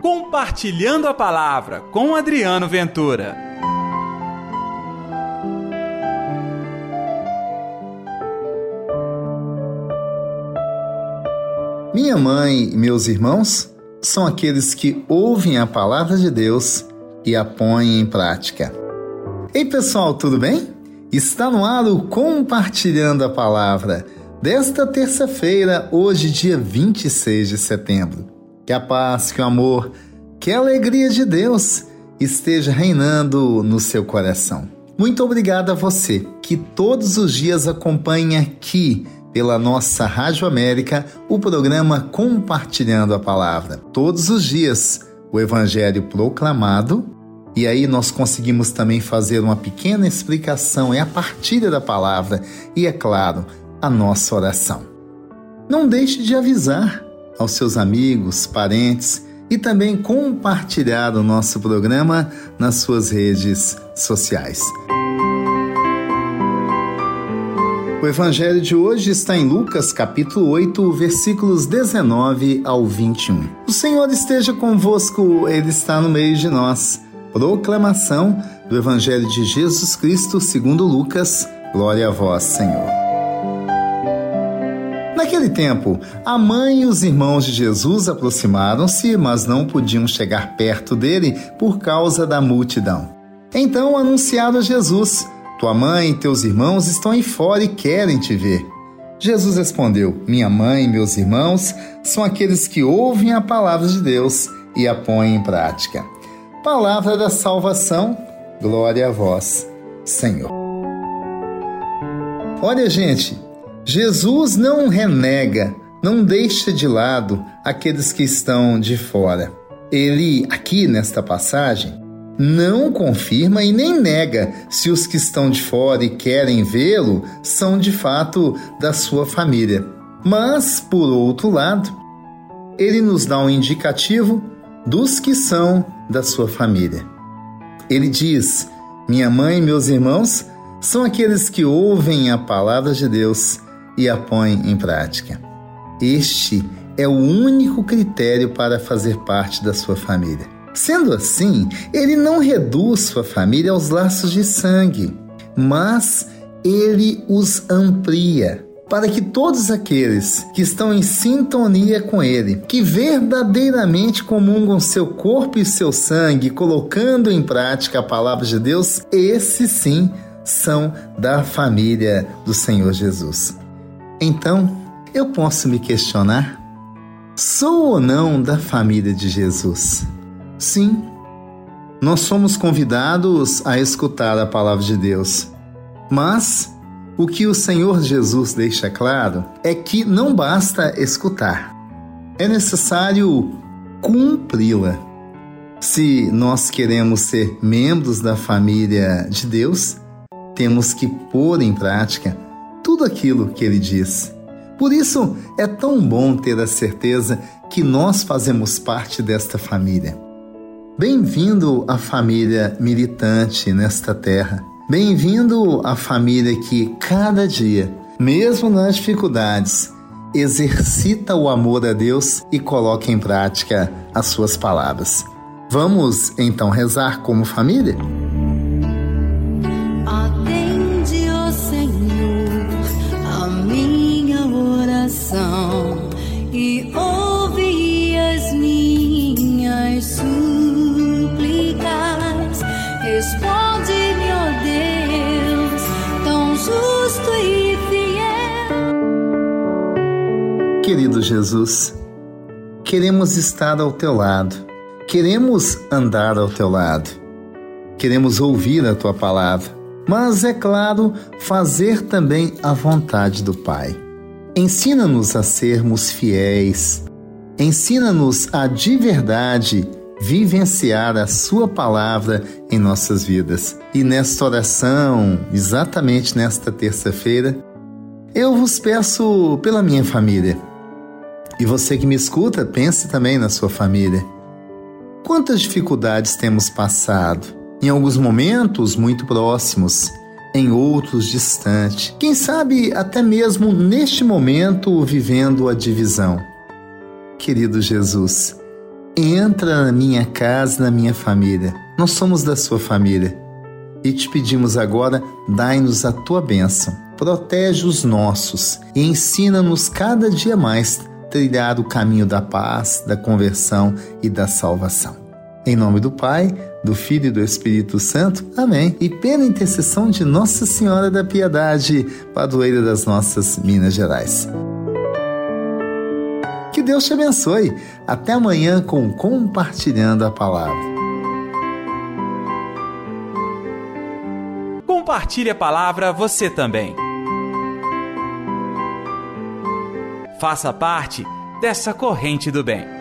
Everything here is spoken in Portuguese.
Compartilhando a Palavra com Adriano Ventura. Minha mãe e meus irmãos são aqueles que ouvem a palavra de Deus e a põem em prática. Ei pessoal, tudo bem? Está no ar o Compartilhando a Palavra desta terça-feira, hoje, dia 26 de setembro. Que a paz, que o amor, que a alegria de Deus esteja reinando no seu coração. Muito obrigado a você que todos os dias acompanha aqui pela nossa Rádio América o programa Compartilhando a Palavra. Todos os dias o Evangelho proclamado e aí nós conseguimos também fazer uma pequena explicação, é a partilha da palavra e, é claro, a nossa oração. Não deixe de avisar aos seus amigos, parentes e também compartilhar o nosso programa nas suas redes sociais. O evangelho de hoje está em Lucas, capítulo 8, versículos 19 ao 21. O Senhor esteja convosco, ele está no meio de nós. Proclamação do evangelho de Jesus Cristo, segundo Lucas. Glória a vós, Senhor. Naquele tempo, a mãe e os irmãos de Jesus aproximaram-se, mas não podiam chegar perto dele por causa da multidão. Então anunciaram a Jesus: Tua mãe e teus irmãos estão aí fora e querem te ver. Jesus respondeu: Minha mãe e meus irmãos são aqueles que ouvem a palavra de Deus e a põem em prática. Palavra da salvação, glória a vós, Senhor. Olha, gente, Jesus não renega, não deixa de lado aqueles que estão de fora. Ele, aqui nesta passagem, não confirma e nem nega se os que estão de fora e querem vê-lo são de fato da sua família. Mas, por outro lado, ele nos dá um indicativo dos que são da sua família. Ele diz: Minha mãe e meus irmãos são aqueles que ouvem a palavra de Deus e a põe em prática. Este é o único critério para fazer parte da sua família. Sendo assim, ele não reduz sua família aos laços de sangue, mas ele os amplia para que todos aqueles que estão em sintonia com Ele, que verdadeiramente comungam seu corpo e seu sangue, colocando em prática a palavra de Deus, esses sim são da família do Senhor Jesus. Então, eu posso me questionar: sou ou não da família de Jesus? Sim, nós somos convidados a escutar a palavra de Deus, mas o que o Senhor Jesus deixa claro é que não basta escutar, é necessário cumpri-la. Se nós queremos ser membros da família de Deus, temos que pôr em prática tudo aquilo que ele diz. Por isso é tão bom ter a certeza que nós fazemos parte desta família. Bem-vindo à família militante nesta terra. Bem-vindo à família que cada dia, mesmo nas dificuldades, exercita o amor a Deus e coloca em prática as suas palavras. Vamos então rezar como família? Querido Jesus, queremos estar ao teu lado, queremos andar ao teu lado, queremos ouvir a tua palavra, mas é claro, fazer também a vontade do Pai. Ensina-nos a sermos fiéis, ensina-nos a de verdade vivenciar a Sua palavra em nossas vidas. E nesta oração, exatamente nesta terça-feira, eu vos peço pela minha família e você que me escuta, pense também na sua família. Quantas dificuldades temos passado? Em alguns momentos muito próximos, em outros distante. Quem sabe até mesmo neste momento vivendo a divisão. Querido Jesus, Entra na minha casa, na minha família. Nós somos da sua família. E te pedimos agora, dai-nos a tua bênção. Protege os nossos e ensina-nos cada dia mais trilhar o caminho da paz, da conversão e da salvação. Em nome do Pai, do Filho e do Espírito Santo. Amém. E pela intercessão de Nossa Senhora da Piedade, padroeira das nossas Minas Gerais. Deus te abençoe. Até amanhã com Compartilhando a Palavra. Compartilhe a palavra você também. Faça parte dessa corrente do bem.